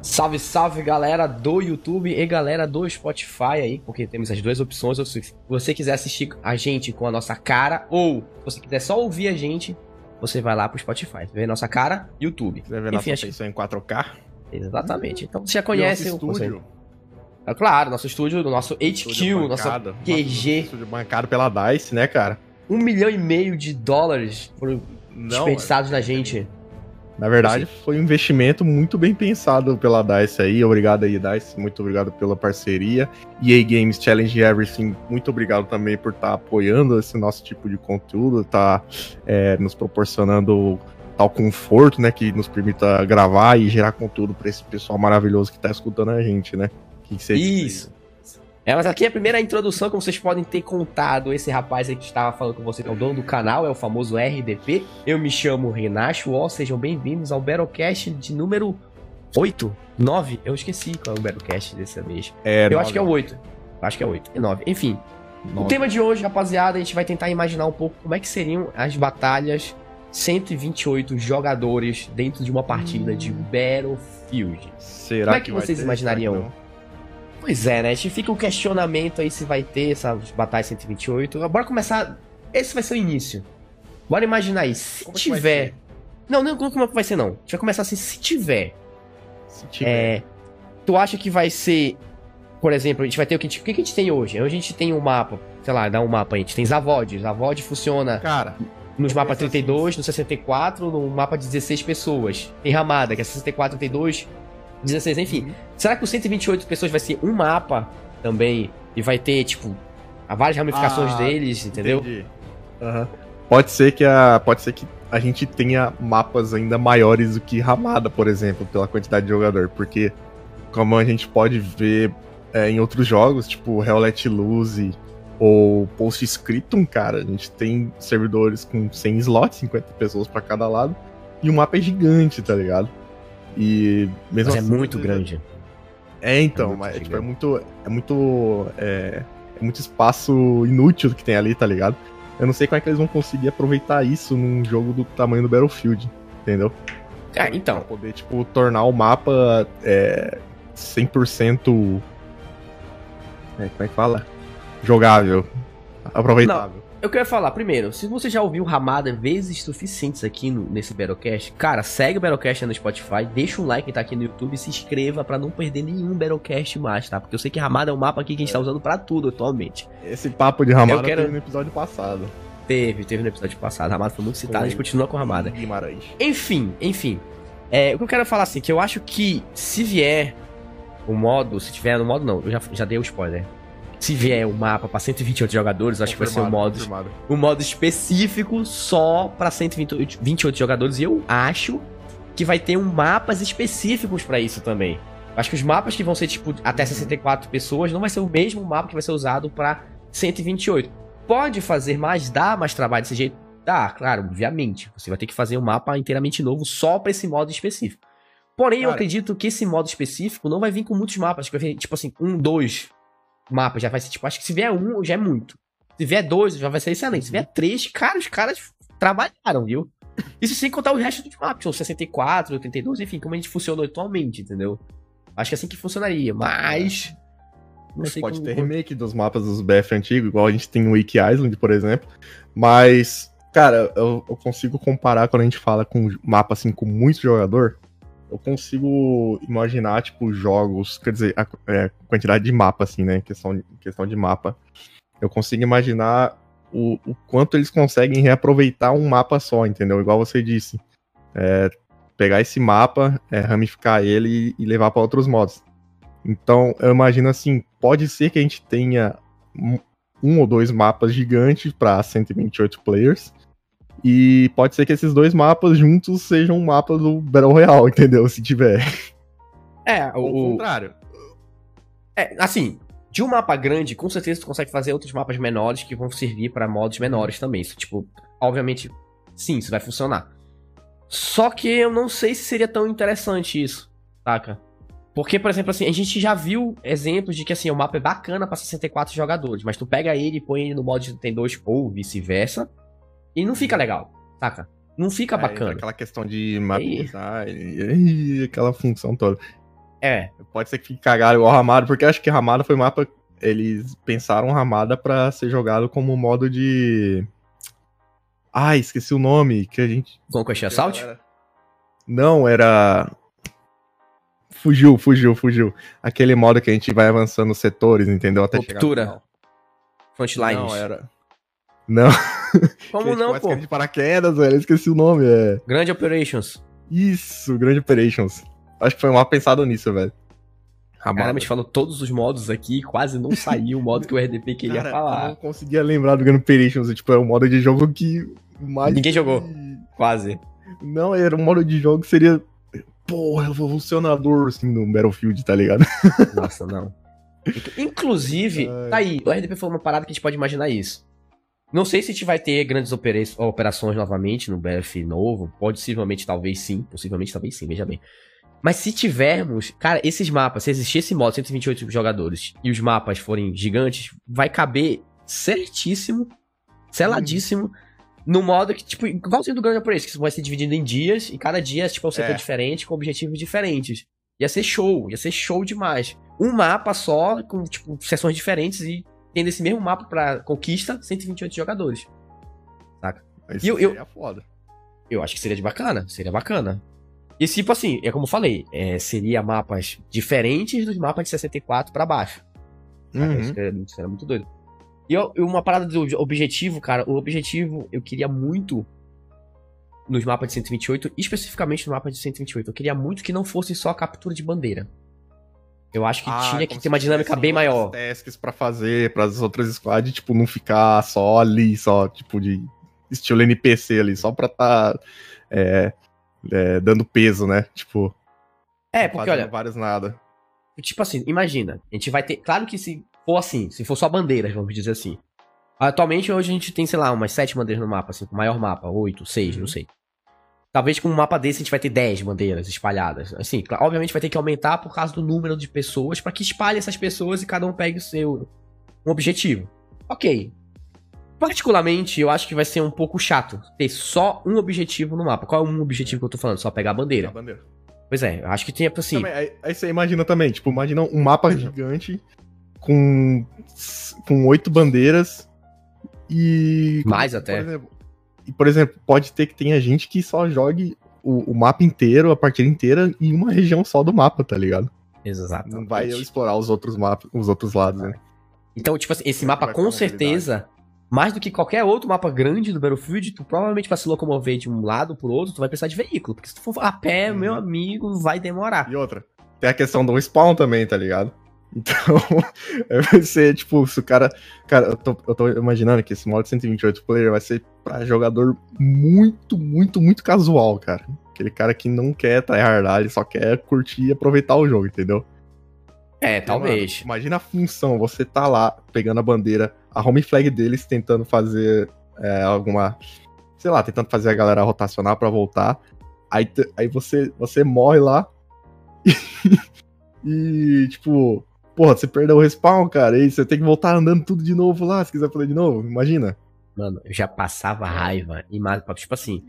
Salve, salve galera do YouTube e galera do Spotify aí, porque temos as duas opções. Se você quiser assistir a gente com a nossa cara, ou se você quiser só ouvir a gente, você vai lá pro Spotify. Você vê nossa cara, YouTube. Você vai ver Enfim, nossa acho... em 4K? Exatamente. Então você já conhece o estúdio. É claro, nosso estúdio, nosso HQ, nosso QG. Estúdio bancado pela DICE, né, cara? Um milhão e meio de dólares foram desperdiçados na gente. Na verdade, foi um investimento muito bem pensado pela DICE aí. Obrigado aí, DICE. Muito obrigado pela parceria. EA Games Challenge Everything, muito obrigado também por estar tá apoiando esse nosso tipo de conteúdo, tá é, nos proporcionando tal conforto, né, que nos permita gravar e gerar conteúdo para esse pessoal maravilhoso que está escutando a gente, né? Que Isso. É, mas aqui é a primeira introdução, como vocês podem ter contado, esse rapaz aí que estava falando com você, que é o dono do canal, é o famoso RDP. Eu me chamo Renato Wall, sejam bem-vindos ao Battlecast de número 8, 9, eu esqueci qual é o Battlecast dessa vez. É, eu 9. acho que é o 8. Acho que é 8, é 9. Enfim, 9. o tema de hoje, rapaziada, a gente vai tentar imaginar um pouco como é que seriam as batalhas 128 jogadores dentro de uma partida hum. de Battlefield. Será como é que, que vocês imaginariam? Pois é, né? A gente fica um questionamento aí se vai ter essas batalhas 128. Bora começar. Esse vai ser o início. Bora imaginar aí. Se como é tiver. Não, não, como vai ser não. A gente vai começar assim, se tiver. Se tiver. É, tu acha que vai ser. Por exemplo, a gente vai ter o que a gente, o que a gente tem hoje? Hoje a gente tem um mapa, sei lá, dá um mapa, a gente tem Zavod. Zavod funciona. Cara. Nos mapas 32, assim. no 64, no mapa de 16 pessoas. Tem Ramada, que é 64, 32, 16, enfim. Uhum. Será que o 128 pessoas vai ser um mapa também? E vai ter, tipo, várias ramificações ah, deles, entendeu? Uhum. Pode ser que a. Pode ser que a gente tenha mapas ainda maiores do que Ramada, por exemplo, pela quantidade de jogador. Porque, como a gente pode ver é, em outros jogos, tipo Hell Let Loose ou Postscriptum, cara, a gente tem servidores com 100 slots, 50 pessoas para cada lado, e o mapa é gigante, tá ligado? E mesmo mas é assim, é muito grande. É, então, é mas, tipo, é muito. É muito. É, é, muito espaço inútil que tem ali, tá ligado? Eu não sei como é que eles vão conseguir aproveitar isso num jogo do tamanho do Battlefield, entendeu? Ah, então. Pra poder, tipo, tornar o mapa é, 100%. É, como é que fala? Jogável. Aproveitável. Não. Eu quero falar, primeiro, se você já ouviu Ramada vezes suficientes aqui no, nesse Battlecast, cara, segue o Battlecast no Spotify, deixa um like quem tá aqui no YouTube e se inscreva para não perder nenhum Battlecast mais, tá? Porque eu sei que Ramada é um mapa aqui que a gente tá usando para tudo atualmente. Esse papo de Ramada quero... teve no episódio passado. Teve, teve no episódio passado. Ramada foi muito citado, a gente continua com Ramada. Guimarães. Enfim, enfim. É, o que eu quero falar assim, que eu acho que se vier o modo, se tiver no modo não, eu já, já dei o spoiler se vier um mapa para 128 jogadores, acho que vai ser um modo, um modo específico só para 128 jogadores. E eu acho que vai ter um mapas específicos para isso também. Acho que os mapas que vão ser tipo até 64 pessoas não vai ser o mesmo mapa que vai ser usado para 128. Pode fazer mais, dá mais trabalho desse jeito? Dá, claro, obviamente. Você vai ter que fazer um mapa inteiramente novo só para esse modo específico. Porém, Cara, eu acredito que esse modo específico não vai vir com muitos mapas. Acho que vai vir, tipo assim, um, dois, mapa já vai ser tipo, acho que se vier um, já é muito. Se vier dois, já vai ser excelente. Se vier três, cara, os caras trabalharam, viu? Isso sem contar o resto dos mapas, ou 64, 82, enfim, como a gente funciona atualmente, entendeu? Acho que é assim que funcionaria, mas. Não sei pode como... ter remake dos mapas dos BF antigos, igual a gente tem no Wiki Island, por exemplo. Mas, cara, eu, eu consigo comparar quando a gente fala com mapa assim com muito jogador eu consigo imaginar, tipo, jogos, quer dizer, a é, quantidade de mapa, assim, né? Questão, questão de mapa. Eu consigo imaginar o, o quanto eles conseguem reaproveitar um mapa só, entendeu? Igual você disse. É, pegar esse mapa, é, ramificar ele e, e levar para outros modos. Então, eu imagino assim, pode ser que a gente tenha um, um ou dois mapas gigantes para 128 players, e pode ser que esses dois mapas juntos sejam um mapa do Battle Royale, entendeu? Se tiver. É, o. o contrário. É, assim, de um mapa grande, com certeza tu consegue fazer outros mapas menores que vão servir para modos menores também. Isso, tipo, obviamente, sim, isso vai funcionar. Só que eu não sei se seria tão interessante isso, saca? Porque, por exemplo, assim, a gente já viu exemplos de que assim, o mapa é bacana para 64 jogadores, mas tu pega ele e põe ele no modo de 32 ou vice-versa, e não fica legal, saca? Não fica é, bacana. Aquela questão de map design, aquela função toda. É. Pode ser que fique cagado igual Ramada, porque acho que Ramada foi mapa. Eles pensaram Ramada pra ser jogado como modo de. Ah, esqueci o nome que a gente. Conquest Assault? Não, era. Fugiu, fugiu, fugiu. Aquele modo que a gente vai avançando os setores, entendeu? Até Ruptura. Frontlines. Não, era. Não. Como não, pô? De paraquedas, velho. Eu esqueci o nome. É... Grande Operations. Isso, Grande Operations. Acho que foi mal pensado nisso, velho. Caramba, a gente falou todos os modos aqui quase não saiu o modo que o RDP queria Cara, falar. Eu não conseguia lembrar do Gun Operations, tipo, é um modo de jogo que... Mais Ninguém jogou, quase. Não, era um modo de jogo que seria... Porra, revolucionador, assim, no Battlefield, tá ligado? Nossa, não. Inclusive, Ai. tá aí, o RDP falou uma parada que a gente pode imaginar isso. Não sei se a gente vai ter grandes operações novamente no BF novo. Possivelmente, talvez sim. Possivelmente, talvez sim, veja bem. Mas se tivermos, cara, esses mapas, se existir esse modo 128 jogadores e os mapas forem gigantes, vai caber certíssimo, seladíssimo, hum. no modo que, tipo, igualzinho do Grand Prix, que vai ser dividido em dias, e cada dia, tipo, é um setor é. diferente, com objetivos diferentes. Ia ser show, ia ser show demais. Um mapa só, com, tipo, sessões diferentes e tendo esse mesmo mapa pra conquista, 128 jogadores. Saca? E eu, seria eu, foda. Eu acho que seria de bacana, seria bacana. E tipo assim, é como eu falei, é, seria mapas diferentes dos mapas de 64 para baixo. Uhum. Isso, era, isso, era, muito doido. E eu, uma parada do objetivo, cara, o objetivo eu queria muito nos mapas de 128, especificamente no mapa de 128, eu queria muito que não fosse só a captura de bandeira. Eu acho que ah, tinha que ter uma dinâmica bem maior. Tasks para fazer, para as outras squads, tipo, não ficar só ali, só, tipo, de estilo NPC ali, só pra tá é, é, dando peso, né? Tipo. É, porque olha. vários nada. Tipo assim, imagina, a gente vai ter. Claro que se for assim, se for só bandeiras, vamos dizer assim. Atualmente, hoje a gente tem, sei lá, umas sete bandeiras no mapa, assim, o maior mapa, oito, seis, uhum. não sei. Talvez com um mapa desse a gente vai ter dez bandeiras espalhadas. Assim, obviamente vai ter que aumentar por causa do número de pessoas para que espalhe essas pessoas e cada um pegue o seu um objetivo. Ok, Particularmente, eu acho que vai ser um pouco chato ter só um objetivo no mapa. Qual é um objetivo que eu tô falando? Só pegar a bandeira. A bandeira. Pois é, eu acho que tem assim. Também, aí, aí, você imagina também, tipo, imagina um mapa gigante com com oito bandeiras e. Mais até. Exemplo, e, por exemplo, pode ter que tenha gente que só jogue o, o, mapa inteiro, a partida inteira, em uma região só do mapa, tá ligado? Exato. Não vai explorar os outros mapas, os outros lados, né? Então, tipo assim, esse mapa com certeza mais do que qualquer outro mapa grande do Battlefield, tu provavelmente pra se locomover de um lado pro outro, tu vai precisar de veículo. Porque se tu for a pé, uhum. meu amigo, vai demorar. E outra, tem a questão do spawn também, tá ligado? Então, vai ser tipo, se o cara. Cara, eu tô, eu tô imaginando que esse modo 128 player vai ser pra jogador muito, muito, muito casual, cara. Aquele cara que não quer tryhardar, ele só quer curtir e aproveitar o jogo, entendeu? É, talvez. Mano, imagina a função, você tá lá pegando a bandeira, a home flag deles tentando fazer é, alguma. Sei lá, tentando fazer a galera rotacionar para voltar. Aí, aí você, você morre lá. e, tipo, porra, você perdeu o respawn, cara. E você tem que voltar andando tudo de novo lá, se quiser fazer de novo. Imagina. Mano, eu já passava raiva. E, tipo assim,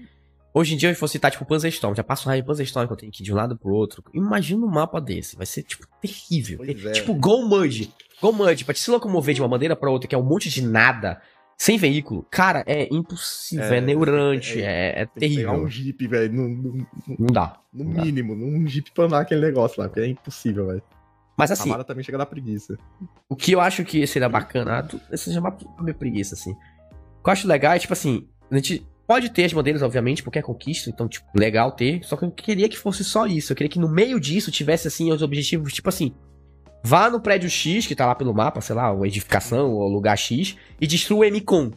Hoje em dia, eu fosse citar, tipo, Panzerstorm. Já passo raiva de Panzerstorm que eu tenho que ir de um lado pro outro. Imagina um mapa desse. Vai ser, tipo, terrível. É. Tipo, Go Mud. Go Mud, pra te se locomover de uma bandeira pra outra, que é um monte de nada, sem veículo, cara, é impossível. É, é neurante. É, é, é terrível. um jeep, velho. Não dá. No não mínimo. Dá. Num jeep pra andar aquele negócio lá, porque é impossível, velho. Mas assim. Também chega da preguiça. O que eu acho que seria bacana. Ah, já é meio preguiça, assim. O que eu acho legal é, tipo assim, a gente Pode ter as bandeiras, obviamente, porque é conquista, então, tipo, legal ter. Só que eu queria que fosse só isso. Eu queria que no meio disso tivesse, assim, os objetivos, tipo assim. Vá no prédio X, que tá lá pelo mapa, sei lá, ou edificação, ou lugar X, e destrua o MCOM.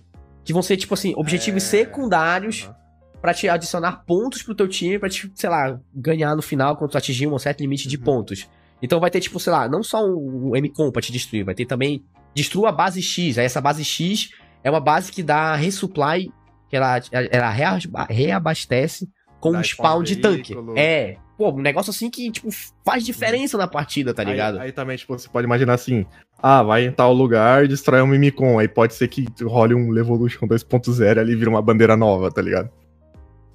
Que vão ser, tipo assim, objetivos é... secundários uhum. para te adicionar pontos pro teu time, pra te, sei lá, ganhar no final quando tu atingir um certo limite de uhum. pontos. Então vai ter, tipo, sei lá, não só o MCOM pra te destruir, vai ter também. Destrua a base X. Aí essa base X é uma base que dá resupply que ela, ela reabastece com um spawn de tanque. É. Pô, um negócio assim que, tipo, faz diferença na partida, tá ligado? Aí, aí, também, tipo, você pode imaginar assim: ah, vai em tal lugar, destrói um Mimicon. Aí pode ser que role um Levolution 2.0 ali vira uma bandeira nova, tá ligado?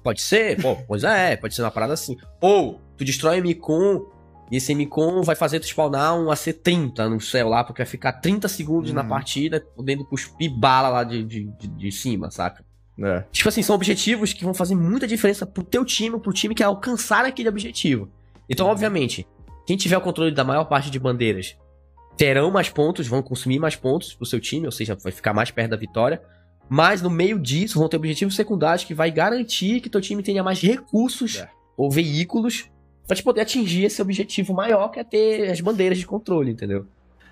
Pode ser, pô, pois é, pode ser uma parada assim. Ou, tu destrói o Mimicon, E esse MCOM vai fazer tu spawnar um AC-30 no céu lá, porque vai ficar 30 segundos na uhum. partida, podendo cuspir bala lá de, de, de, de cima, saca? É. Tipo assim, são objetivos que vão fazer muita diferença pro teu time, pro time que alcançar aquele objetivo. Então, uhum. obviamente, quem tiver o controle da maior parte de bandeiras terão mais pontos, vão consumir mais pontos pro seu time, ou seja, vai ficar mais perto da vitória. Mas no meio disso vão ter objetivos secundários que vai garantir que teu time tenha mais recursos é. ou veículos pra te poder atingir esse objetivo maior que é ter as bandeiras de controle, entendeu?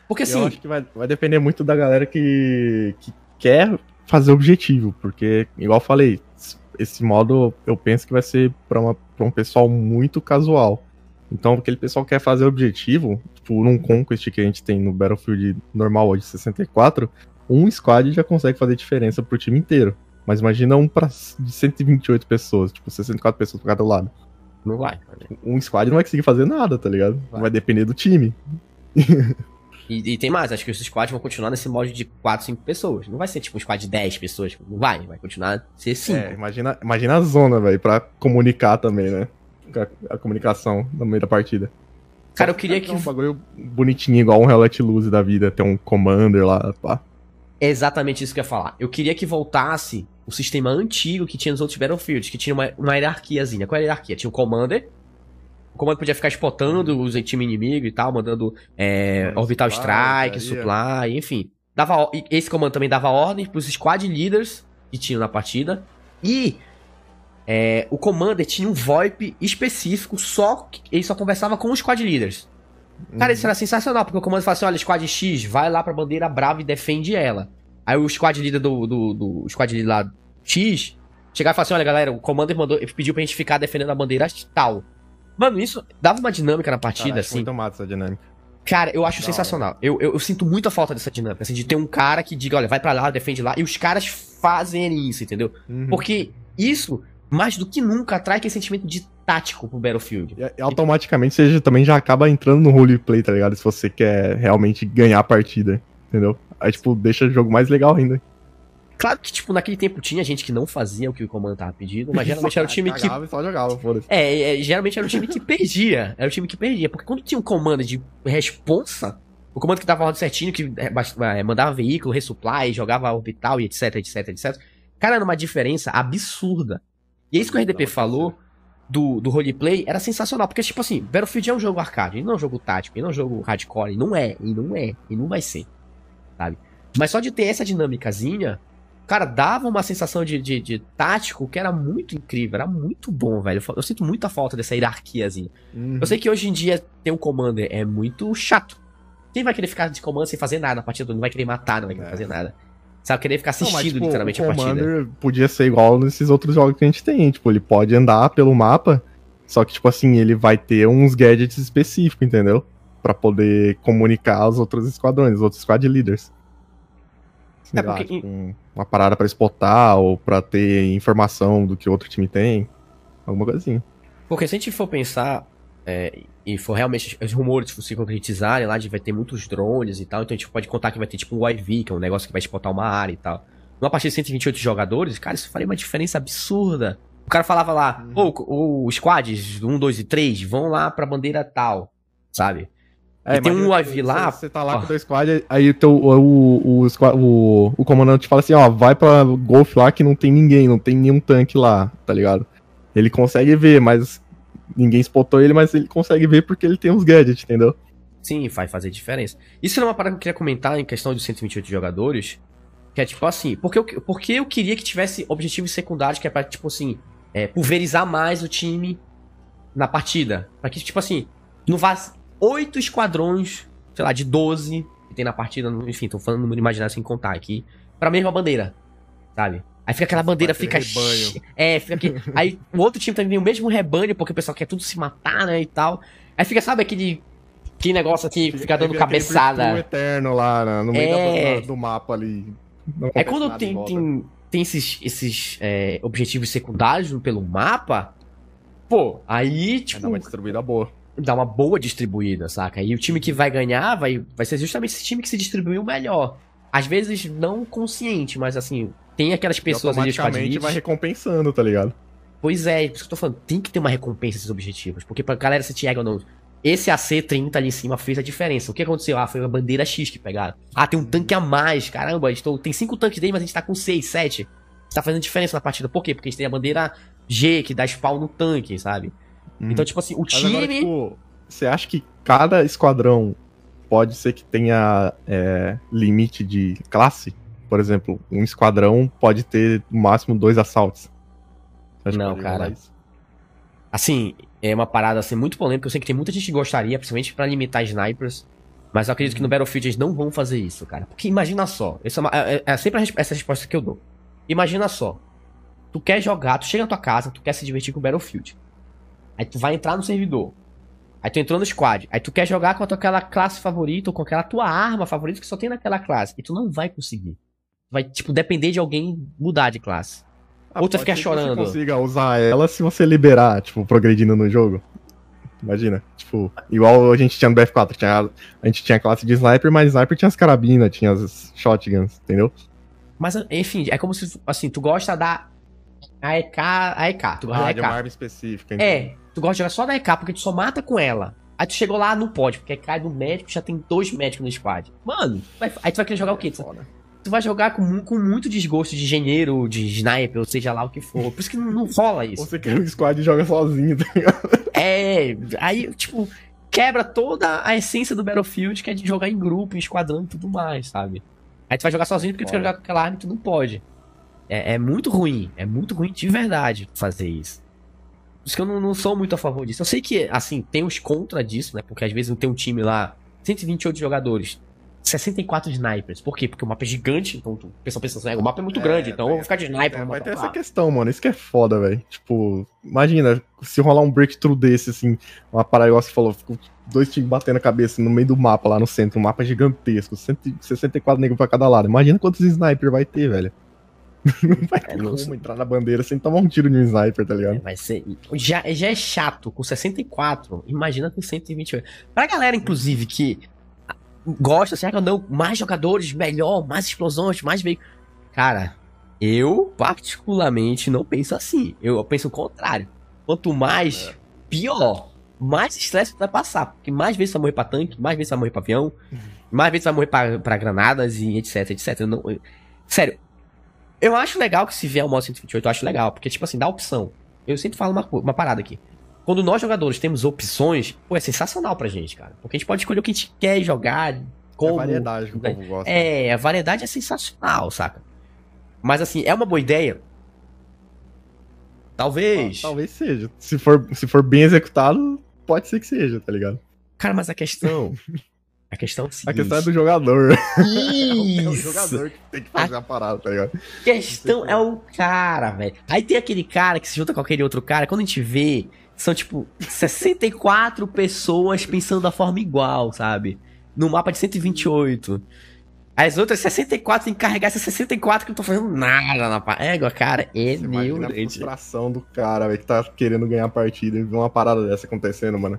Porque assim. Eu acho que vai, vai depender muito da galera que, que quer fazer objetivo, porque, igual eu falei, esse modo eu penso que vai ser pra um pessoal muito casual. Então, aquele pessoal que quer fazer objetivo, tipo, num Conquest que a gente tem no Battlefield normal hoje, 64, um squad já consegue fazer diferença pro time inteiro. Mas imagina um pra, de 128 pessoas, tipo, 64 pessoas pra cada lado. Não vai. Um squad não vai conseguir fazer nada, tá ligado? Vai, vai depender do time. E, e, tem mais, acho que os squads vão continuar nesse molde de 4, 5 pessoas. Não vai ser tipo um squad de 10 pessoas. Não vai, vai continuar a ser 5. É, imagina, imagina a zona, velho, pra comunicar também, né? A, a, comunicação no meio da partida. Cara, eu queria que. Um bagulho bonitinho, igual um Relate Lose da vida, ter um commander lá, pá. É exatamente isso que eu ia falar. Eu queria que voltasse o sistema antigo que tinha nos outros Battlefields, que tinha uma, uma hierarquiazinha. Qual é a hierarquia? Tinha o Commander. O Commander podia ficar spotando os time inimigo e tal, mandando é, Orbital Strike, Supply, enfim. Dava, esse comando também dava ordem pros squad leaders que tinham na partida. E é, o Commander tinha um VoIP específico, só ele só conversava com os squad leaders. Cara, isso era sensacional, porque o comando fala assim: olha, squad X, vai lá pra bandeira brava e defende ela. Aí o squad leader do. do, do squad leader lá X chegar e falar assim: olha, galera, o commander mandou, pediu pra gente ficar defendendo a bandeira tal. Mano, isso dava uma dinâmica na partida, cara, assim. Muito massa essa dinâmica. Cara, eu acho Não, sensacional. Eu, eu, eu, sinto muita falta dessa dinâmica, assim, de ter um cara que diga, olha, vai para lá, defende lá, e os caras fazem isso, entendeu? Uhum. Porque isso mais do que nunca atrai aquele sentimento de tático pro Battlefield. E, automaticamente você também já acaba entrando no roleplay, tá ligado? Se você quer realmente ganhar a partida, entendeu? Aí, tipo, deixa o jogo mais legal ainda. Claro que, tipo, naquele tempo tinha gente que não fazia o que o comando tava pedindo, mas geralmente era o time que. Só jogava, foda-se. É, é, geralmente era o time que perdia. Era o time que perdia. Porque quando tinha um comando de responsa, o comando que dava ordem certinho, que é, é, mandava veículo, resupply, jogava orbital e etc, etc, etc. Cara, era uma diferença absurda. E é isso que o RDP falou do, do roleplay era sensacional. Porque, tipo assim, Battlefield é um jogo arcade, ele não é um jogo tático, ele não é um jogo hardcore, e não é, e não é, e não vai ser. Sabe? Mas só de ter essa dinâmicazinha, cara, dava uma sensação de, de, de tático que era muito incrível, era muito bom, velho. Eu, eu sinto muita falta dessa hierarquiazinha. Uhum. Eu sei que hoje em dia ter um commander é muito chato. Quem vai querer ficar de comando sem fazer nada na partida? Não vai querer matar, não vai querer é. fazer nada. Sabe, querer ficar assistindo não, mas, tipo, literalmente a partida. Commander podia ser igual nesses outros jogos que a gente tem. Tipo, ele pode andar pelo mapa, só que, tipo assim, ele vai ter uns gadgets específicos, entendeu? para poder comunicar os outros esquadrões, os outros squad leaders. Sei é lá, porque... tipo, uma parada para spotar ou para ter informação do que o outro time tem. Alguma coisa assim. Porque se a gente for pensar, é, e for realmente os rumores se concretizarem lá, de vai ter muitos drones e tal, então a gente pode contar que vai ter tipo um YV, que é um negócio que vai spotar uma área e tal. Numa partida de 128 jogadores, cara, isso faria uma diferença absurda. O cara falava lá, uhum. oh, os squads 1, 2 e 3 vão lá pra bandeira tal, sabe? É, e tem um UAV lá. Você tá lá ó. com o teu squad, aí teu, o, o, o, o, o comandante fala assim: ó, vai pra Golf lá que não tem ninguém, não tem nenhum tanque lá, tá ligado? Ele consegue ver, mas ninguém spotou ele, mas ele consegue ver porque ele tem uns gadgets, entendeu? Sim, vai fazer diferença. Isso era uma parada que eu queria comentar em questão dos 128 jogadores. Que é tipo assim, porque eu, porque eu queria que tivesse objetivos secundários, que é pra, tipo assim, é, pulverizar mais o time na partida. Pra que, tipo assim, não vá oito esquadrões, sei lá, de 12 que tem na partida, enfim, tô falando no imaginário sem contar aqui, pra mesma bandeira, sabe? Aí fica aquela bandeira, fica. Rebanho. É, fica aqui. Aí o outro time também tem o mesmo rebanho, porque o pessoal quer tudo se matar, né? E tal. Aí fica, sabe, aquele. Que negócio aqui, fica, fica dando fica cabeçada. eterno lá né, no meio é... do mapa ali. É quando tem, tem, tem esses, esses é, objetivos secundários pelo mapa. Pô, aí, tipo. Dar uma distribuída boa dar uma boa distribuída, saca? E o time que vai ganhar vai, vai ser justamente esse time que se distribuiu melhor. Às vezes não consciente, mas assim, tem aquelas pessoas ali automaticamente vai recompensando, tá ligado? Pois é, por isso que eu tô falando, tem que ter uma recompensa esses objetivos. Porque pra galera se te ou não. esse AC-30 ali em cima fez a diferença. O que aconteceu? Ah, foi a bandeira X que pegaram. Ah, tem um tanque a mais. Caramba, estou, tem cinco tanques dele, mas a gente tá com seis, sete. Tá fazendo diferença na partida. Por quê? Porque a gente tem a bandeira G, que dá spawn no tanque, sabe? Uhum. Então, tipo assim, o time. Agora, tipo, você acha que cada esquadrão pode ser que tenha é, limite de classe? Por exemplo, um esquadrão pode ter no máximo dois assaltos. Não, cara. Assim, é uma parada assim muito polêmica. Eu sei que tem muita gente que gostaria, principalmente para limitar snipers. Mas eu acredito que no Battlefield eles não vão fazer isso, cara. Porque imagina só. Essa é, uma, é, é sempre essa resposta que eu dou. Imagina só. Tu quer jogar, tu chega na tua casa, tu quer se divertir com o Battlefield. Aí tu vai entrar no servidor. Aí tu entrou no squad. Aí tu quer jogar com a tua aquela classe favorita ou com aquela tua arma favorita que só tem naquela classe. E tu não vai conseguir. Vai, tipo, depender de alguém mudar de classe. Ah, ou vai ficar chorando. Você consiga usar ela se você liberar, tipo, progredindo no jogo. Imagina, tipo, igual a gente tinha no BF4, tinha, a gente tinha a classe de sniper, mas sniper tinha as carabinas, tinha as shotguns, entendeu? Mas, enfim, é como se, assim, tu gosta da AEK, AEK, tu gosta ah, da EK. de uma arma específica. Então. É, tu gosta de jogar só da EK, porque tu só mata com ela. Aí tu chegou lá, não pode, porque cai do médico, já tem dois médicos no squad. Mano, aí tu vai querer jogar o quê? Tu, tu vai jogar com, com muito desgosto de engenheiro, de sniper, ou seja lá o que for. Por isso que não, não rola isso. Você quer um squad e joga sozinho, tá ligado? É, aí, tipo, quebra toda a essência do Battlefield, que é de jogar em grupo, em esquadrão e tudo mais, sabe? Aí tu vai jogar sozinho porque tu quer jogar com aquela arma e tu não pode. É, é, muito ruim, é muito ruim de verdade fazer isso. Por isso que eu não, não, sou muito a favor disso. Eu sei que, assim, tem os contra disso, né? Porque às vezes não tem um time lá, 128 jogadores, 64 snipers. Por quê? Porque o mapa é gigante, então o pessoal pensa assim, o mapa é muito é, grande, então eu vou ficar de sniper. É, vai ter essa questão, mano. Isso que é foda, velho. Tipo, imagina, se rolar um breakthrough desse, assim, uma parada igual você falou, ficou dois times batendo a cabeça no meio do mapa lá no centro, um mapa gigantesco, 164 negros pra cada lado. Imagina quantos snipers vai ter, velho. Não vai ter é, como não... entrar na bandeira sem tomar um tiro de um sniper, tá ligado? É, vai ser. Já, já é chato com 64. Imagina com 128. Pra galera, inclusive, que gosta, assim, ah, não, mais jogadores, melhor, mais explosões, mais veículos. Cara, eu particularmente não penso assim. Eu, eu penso o contrário. Quanto mais, é. pior. Mais estresse vai passar. Porque mais vezes você vai morrer pra tanque, mais vezes você vai morrer pra avião, mais vezes você vai morrer pra, pra granadas e etc, etc. Eu não, eu, sério, eu acho legal que se vier o modo 128, eu acho legal. Porque, tipo assim, dá opção. Eu sempre falo uma, uma parada aqui. Quando nós jogadores temos opções, pô, é sensacional pra gente, cara. Porque a gente pode escolher o que a gente quer jogar, como. É a variedade que o povo gosta. É, a variedade é sensacional, saca? Mas assim, é uma boa ideia? Talvez. Ah, talvez seja. Se for, se for bem executado, pode ser que seja, tá ligado? Cara, mas a questão. A questão é A questão é do jogador. Isso. é o jogador que tem que fazer a, a parada, tá ligado? A questão é o cara, velho. Aí tem aquele cara que se junta com aquele outro cara, quando a gente vê, são tipo 64 pessoas pensando da forma igual, sabe? No mapa de 128. As outras 64 tem que carregar essas 64 que não estão fazendo nada na égua, cara. É Você meu a frustração do cara, velho, que tá querendo ganhar a partida e ver uma parada dessa acontecendo, mano.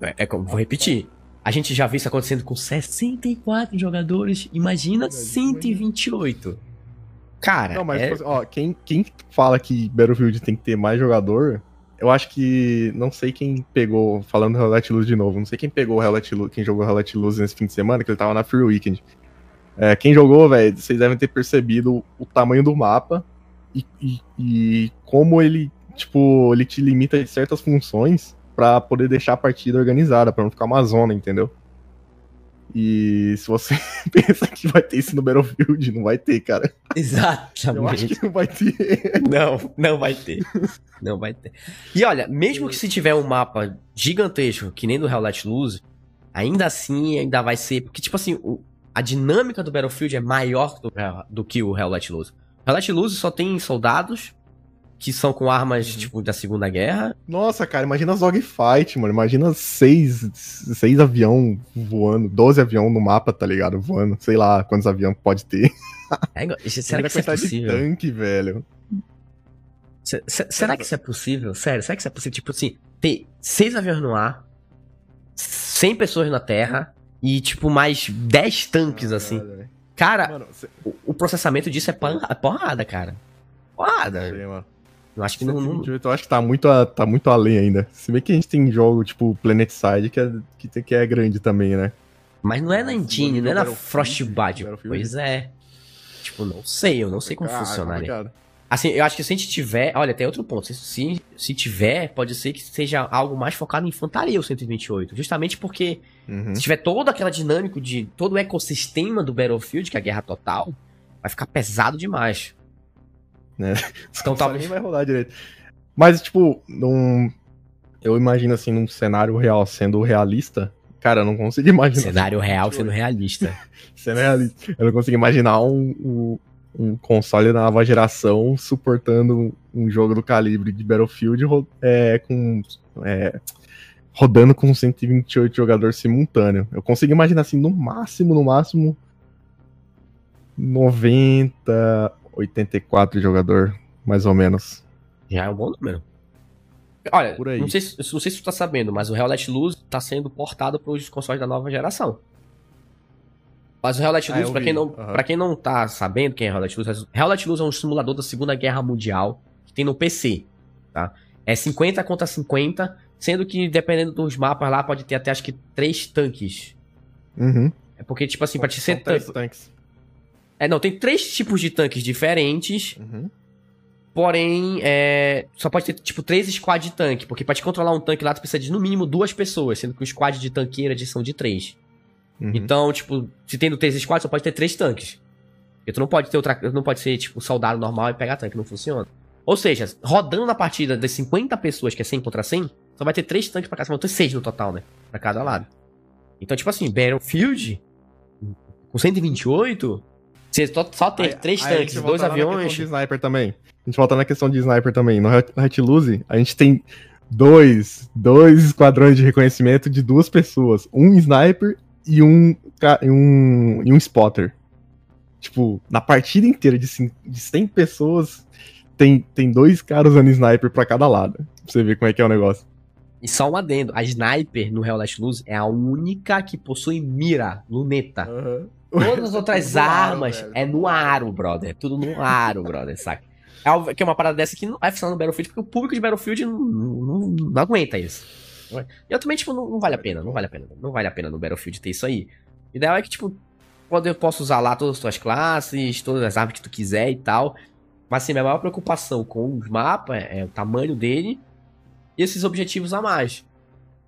É, é como, vou repetir. A gente já viu isso acontecendo com 64 jogadores. Imagina 128. Cara. Não, mas é... Tipo assim, ó, quem, quem fala que Battlefield tem que ter mais jogador, eu acho que. Não sei quem pegou. Falando do Let Luz de novo, não sei quem pegou o Let Luz, quem jogou o Let Luz nesse fim de semana, que ele tava na Free Weekend. É, quem jogou, velho, vocês devem ter percebido o tamanho do mapa e, e, e como ele, tipo, ele te limita de certas funções para poder deixar a partida organizada, para não ficar uma zona, entendeu? E se você pensa que vai ter isso no Battlefield, não vai ter, cara. Exatamente. Eu acho que não vai ter. Não, não vai ter. Não vai ter. E olha, mesmo que se tiver um mapa gigantesco, que nem do Hell Let Loose, ainda assim ainda vai ser. Porque, tipo assim, o, a dinâmica do Battlefield é maior do, do que o Hell Let Loose. O Hell Let Loose só tem soldados que são com armas, uhum. tipo, da Segunda Guerra. Nossa, cara, imagina as dogfight, mano. Imagina seis, seis avião voando, doze avião no mapa, tá ligado? Voando. Sei lá quantos aviões pode ter. É, será que isso é possível? De tanque, velho. será que isso é possível? Sério, será que isso é possível? Tipo assim, ter seis aviões no ar, 100 pessoas na terra e, tipo, mais 10 tanques, ah, assim. Cara, mano, o, o, processamento disso é, pan, é porrada, cara. Porrada. Sim, mano. Eu acho que não, não... Eu acho que tá muito, a, tá muito além ainda. Se bem que a gente tem jogo tipo Planet Side que é, que, que é grande também, né? Mas não é na Engine, não é na Frostbite. Pois é. Tipo, não sei, eu não sei como ah, funcionaria. Assim, eu acho que se a gente tiver. Olha, tem outro ponto. Se, se tiver, pode ser que seja algo mais focado em infantaria, o 128. Justamente porque uhum. se tiver toda aquela dinâmica de todo o ecossistema do Battlefield, que é a guerra total, vai ficar pesado demais. Né? Então talvez. vai rolar direito. Mas, tipo, num. Eu imagino assim, num cenário real sendo realista. Cara, eu não consigo imaginar. Cenário real sendo realista. sendo realista. Eu não consigo imaginar um, um um console da nova geração suportando um jogo do calibre de Battlefield é, com, é, rodando com 128 jogadores simultâneo. Eu consigo imaginar assim, no máximo, no máximo, 90, 84 jogador, mais ou menos. Já é um bom número. Olha, não sei, se, não sei se tu tá sabendo, mas o Real Let Loose tá sendo portado para os consoles da nova geração. Mas o Hell Let Loose, ah, pra, quem não, uhum. quem não tá sabendo quem é Loose, Hell Let Loose é um simulador da Segunda Guerra Mundial que tem no PC, tá? É 50 contra 50, sendo que dependendo dos mapas lá pode ter até acho que três tanques. Uhum. É porque, tipo assim, pra te ser tanque... tanques. É, não, tem três tipos de tanques diferentes. Uhum. Porém, é, só pode ter, tipo, três squads de tanque. Porque pra te controlar um tanque lá, tu precisa de no mínimo duas pessoas, sendo que o squad de tanqueira são de três. Uhum. Então, tipo, se tem no 3 squad, só pode ter três tanques. Porque tu não pode ter outra. Não pode ser, tipo, soldado normal e pegar tanque, não funciona. Ou seja, rodando na partida das 50 pessoas, que é 100 contra 100, só vai ter três tanques pra cada. Vão ter seis no total, né? Pra cada lado. Então, tipo assim, Battlefield, com 128, você só tem aí, três aí tanques, dois aviões. de sniper também. A gente volta na questão de sniper também. No Lose, a gente tem dois, dois esquadrões de reconhecimento de duas pessoas. Um sniper e um, um, e um spotter. Tipo, na partida inteira de, de 100 pessoas, tem, tem dois caras usando sniper pra cada lado. Pra você ver como é que é o negócio. E só um adendo, a sniper no Hell Last Luz é a única que possui mira, luneta. Uhum. Todas as outras armas aro, é no aro, brother. É tudo no aro, brother, saca? É que é uma parada dessa que não vai funcionar no Battlefield, porque o público de Battlefield não, não, não aguenta isso. Eu também, tipo, não, não, vale a pena, não vale a pena. Não vale a pena no Battlefield ter isso aí. O ideal é que, tipo, eu posso usar lá todas as tuas classes, todas as armas que tu quiser e tal. Mas, assim, minha maior preocupação com os mapas é, é o tamanho dele e esses objetivos a mais.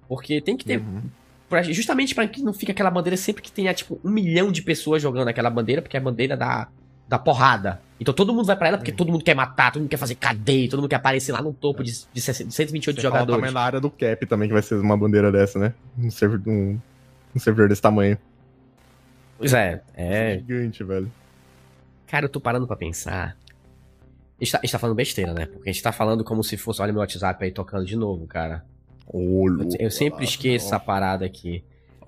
Porque tem que ter. Uhum. Pra, justamente para que não fique aquela bandeira sempre que tenha, tipo, um milhão de pessoas jogando aquela bandeira, porque a bandeira dá, dá porrada. Então todo mundo vai para ela porque todo mundo quer matar, todo mundo quer fazer cadeia, todo mundo quer aparecer lá no topo de, de 128 Você jogadores. também na área do cap também que vai ser uma bandeira dessa, né? Um servidor, um, um servidor desse tamanho. Pois é, é. Gigante, velho. Cara, eu tô parando pra pensar. A gente, tá, a gente tá falando besteira, né? Porque a gente tá falando como se fosse. Olha meu WhatsApp aí tocando de novo, cara. Eu, eu sempre esqueço essa parada aqui.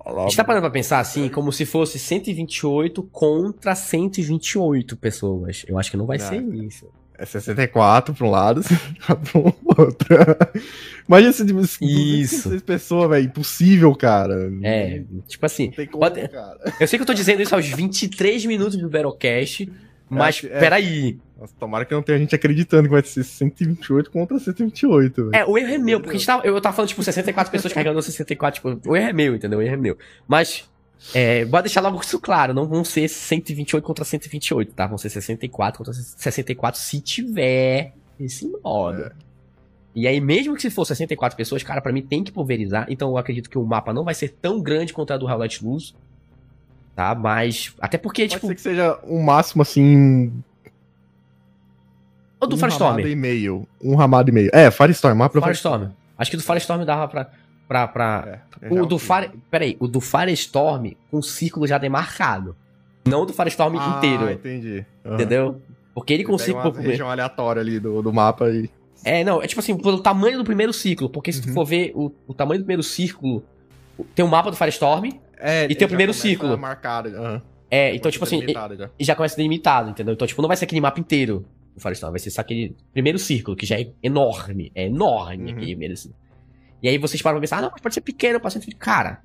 A gente tá parando pra pensar assim, como se fosse 128 contra 128 pessoas. Eu acho que não vai não. ser isso. É 64 pra um lado, 64 pra outro. Imagina se tipo, isso. pessoas, velho. Impossível, cara. É, tipo assim. Como, pode... Eu sei que eu tô dizendo isso aos 23 minutos do Battlecast, mas é, peraí. Nossa, tomara que não tenha gente acreditando que vai ser 128 contra 128. Véio. É, o erro é meu, porque a gente tava, eu tava falando, tipo, 64 pessoas carregando 64, tipo, o erro é meu, entendeu? O erro é meu. Mas, é, bora deixar logo isso claro, não vão ser 128 contra 128, tá? Vão ser 64 contra 64 se tiver esse modo. É. E aí, mesmo que se for 64 pessoas, cara, para mim tem que pulverizar. Então eu acredito que o mapa não vai ser tão grande quanto a do Highlight Luz. Tá? Mas. Até porque, Pode tipo. Pode ser que seja um máximo assim. Ou do um Firestorm? Um ramado e meio. Um ramado e meio. É, Firestorm, mapa Firestorm. Acho que do Firestorm dava pra. pra, pra... É, o do Fire. Peraí, o do Firestorm com círculo já demarcado. Não o do Firestorm ah, inteiro. entendi. Uhum. Entendeu? Porque ele consegue. Uma região aleatória ali do, do mapa e. É, não, é tipo assim, pelo tamanho do primeiro ciclo. Porque se uhum. tu for ver o, o tamanho do primeiro círculo, tem o um mapa do Firestorm, é, e tem o primeiro círculo. Marcado, uhum. É, então, tipo assim, já. e já começa delimitado, entendeu? Então, tipo, não vai ser aquele mapa inteiro o Firestorm, vai ser só aquele primeiro círculo, que já é enorme. É enorme uhum. aquele primeiro círculo. E aí vocês param pra pensar, ah, não, mas pode ser pequeno, pode ser. Cara,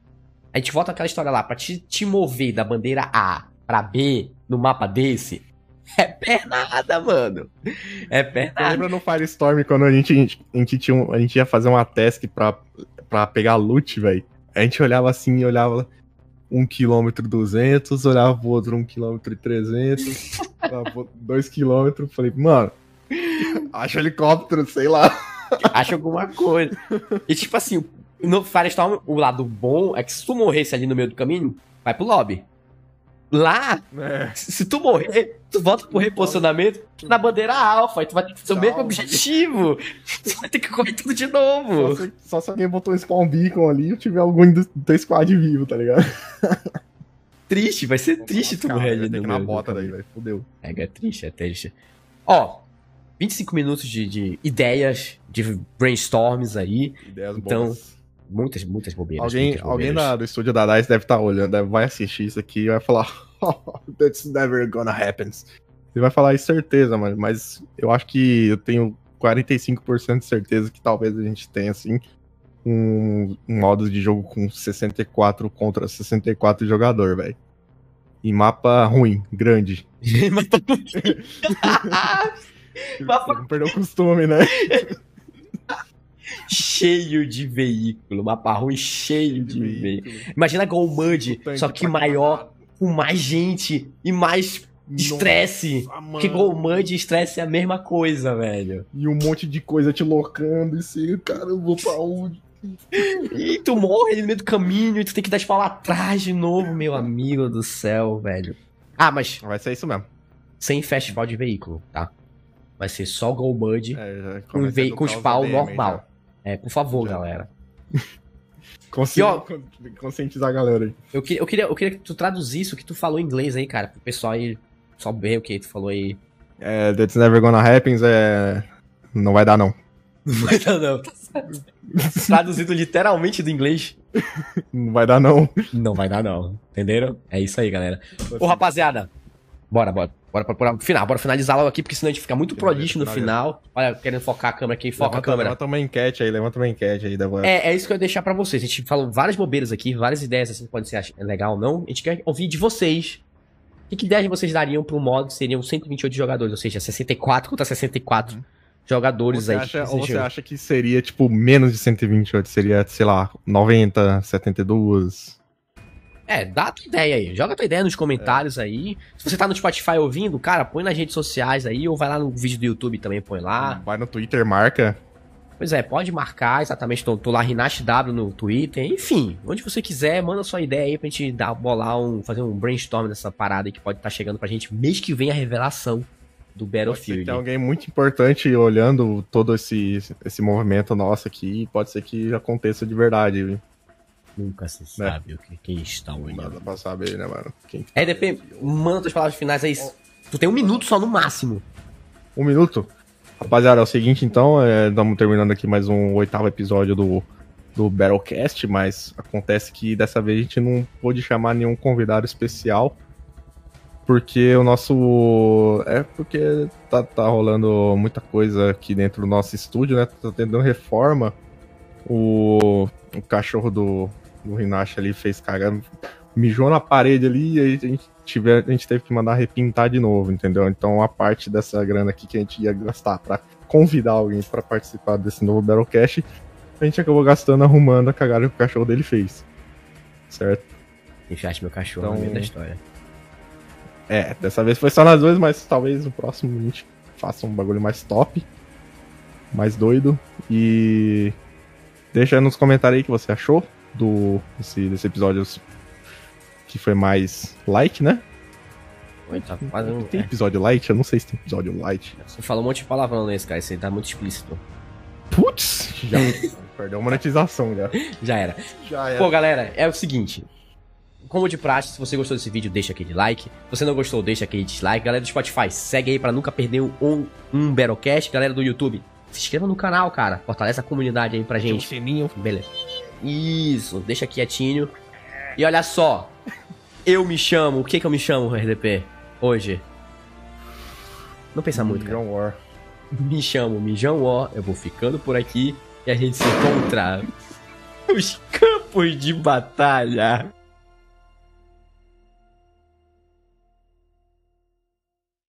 a gente volta aquela história lá, pra te, te mover da bandeira A pra B no mapa desse, É pernada, mano. É pernada. Lembra no Firestorm quando a gente, a gente, tinha um, a gente ia fazer uma task pra, pra pegar loot, velho? A gente olhava assim e olhava 1 km 200, olhava pro outro 1 km 300, 2 km, falei, mano, acho helicóptero, sei lá. Acha alguma coisa. E tipo assim, no Firestorm, o lado bom é que se tu morresse ali no meio do caminho, vai pro lobby. Lá, é. se tu morrer, tu volta pro reposicionamento na bandeira alfa, e tu vai ter que fazer o mesmo objetivo. Tu vai ter que correr tudo de novo. Só se, só se alguém botou um spawn beacon ali e tiver algum do, do squad vivo, tá ligado? Triste, vai ser triste tu morrer ali no na bota daí, velho. Fudeu. É, é triste, é triste. Ó, 25 minutos de, de ideias, de brainstorms aí. Ideias então, boas. Muitas, muitas bobeiras. Alguém, muitas bobeiras. alguém da, do estúdio da DICE deve estar tá olhando, vai assistir isso aqui e vai falar: oh, That's never gonna happen. Ele vai falar isso certeza, mano. Mas eu acho que eu tenho 45% de certeza que talvez a gente tenha, assim, um, um modo de jogo com 64 contra 64 jogador, velho. E mapa ruim, grande. mapa mapa... Não perdeu o costume, né? cheio de veículo. Mapa ruim cheio de, de veículo. veículo. Imagina Golmud, só que maior, com mais gente e mais estresse. Que Golmud e estresse é a mesma coisa, velho. E um monte de coisa te locando e assim, cara, eu vou pra onde? E tu morre no meio do caminho e tu tem que dar spawn lá atrás de novo, meu amigo do céu, velho. Ah, mas. Vai ser isso mesmo. Sem festival de veículo, tá? Vai ser só Golmud é, com, com spawn normal. Já. É, por favor, Já. galera. Consci... Ó, conscientizar a galera aí. Eu, que, eu, queria, eu queria que tu traduzisse o que tu falou em inglês aí, cara, pro pessoal aí só ver o que tu falou aí. É, that's never gonna happen, é... Não vai dar, não. Não vai dar, não. Traduzido literalmente do inglês. Não vai dar, não. Não vai dar, não. Entenderam? É isso aí, galera. Ô, rapaziada. Bora, bora. Bora para o final, bora finalizar logo aqui, porque senão a gente fica muito prolixo no final. Olha, querendo focar a câmera aqui, foca levanta, a câmera. Levanta uma enquete aí, levanta uma enquete aí. Da... É, é isso que eu ia deixar pra vocês. A gente falou várias bobeiras aqui, várias ideias assim, podem ser legal ou não. A gente quer ouvir de vocês. Que, que ideias vocês dariam para um modo que seriam 128 jogadores, ou seja, 64 contra 64 uhum. Jogadores você aí. Acha, ou você acha que seria, tipo, menos de 128? Seria, sei lá, 90, 72? É, dá a tua ideia aí. Joga a tua ideia nos comentários é. aí. Se você tá no Spotify ouvindo, cara, põe nas redes sociais aí, ou vai lá no vídeo do YouTube também, põe lá. Vai no Twitter, marca. Pois é, pode marcar, exatamente. Tô, tô lá, RinashW no Twitter. Enfim, onde você quiser, manda sua ideia aí pra gente dar, bolar um, fazer um brainstorm dessa parada aí que pode estar tá chegando pra gente mês que vem a revelação do Battlefield. Tem alguém muito importante olhando todo esse, esse movimento nosso aqui. Pode ser que aconteça de verdade, viu? Nunca se né? sabe o que quem está olhando. Nada pra saber, né, mano? Quem tá RDP, manda as palavras finais aí. Tu tem um minuto só no máximo. Um minuto? Rapaziada, é o seguinte então, estamos é, terminando aqui mais um oitavo episódio do, do Battlecast, mas acontece que dessa vez a gente não pôde chamar nenhum convidado especial, porque o nosso. É porque tá, tá rolando muita coisa aqui dentro do nosso estúdio, né? Tá tendo reforma. O, o cachorro do, o Rinache ali fez cagar, mijou na parede ali e aí a gente, tiver, a gente teve que mandar repintar de novo, entendeu? Então a parte dessa grana aqui que a gente ia gastar para convidar alguém para participar desse novo Battlecast, a gente acabou gastando arrumando a cagada que o cachorro dele fez. Certo? Enfiaste meu cachorro então, no meio da história. É, dessa vez foi só nas duas, mas talvez no próximo a gente faça um bagulho mais top, mais doido. E deixa aí nos comentários aí o que você achou do desse, desse episódio que foi mais light, né? Oi, tá quase Tem é. episódio light? Eu não sei se tem episódio light. Você falou um monte de palavrão nesse, cara. Esse aí tá muito explícito. Putz! Já. Perdeu a monetização já. já era. Já era. Pô, galera, é o seguinte. Como de praxe, se você gostou desse vídeo, deixa aquele like. Se você não gostou, deixa aquele dislike. Galera do Spotify, segue aí para nunca perder um, um Battlecast. Galera do YouTube, se inscreva no canal, cara. Fortalece a comunidade aí pra gente. Tem um sininho. Beleza. Isso, deixa quietinho. E olha só, eu me chamo, o que que eu me chamo, RDP, hoje? Não pensa muito, cara. War. Me chamo Mijão War, eu vou ficando por aqui e a gente se encontra nos campos de batalha.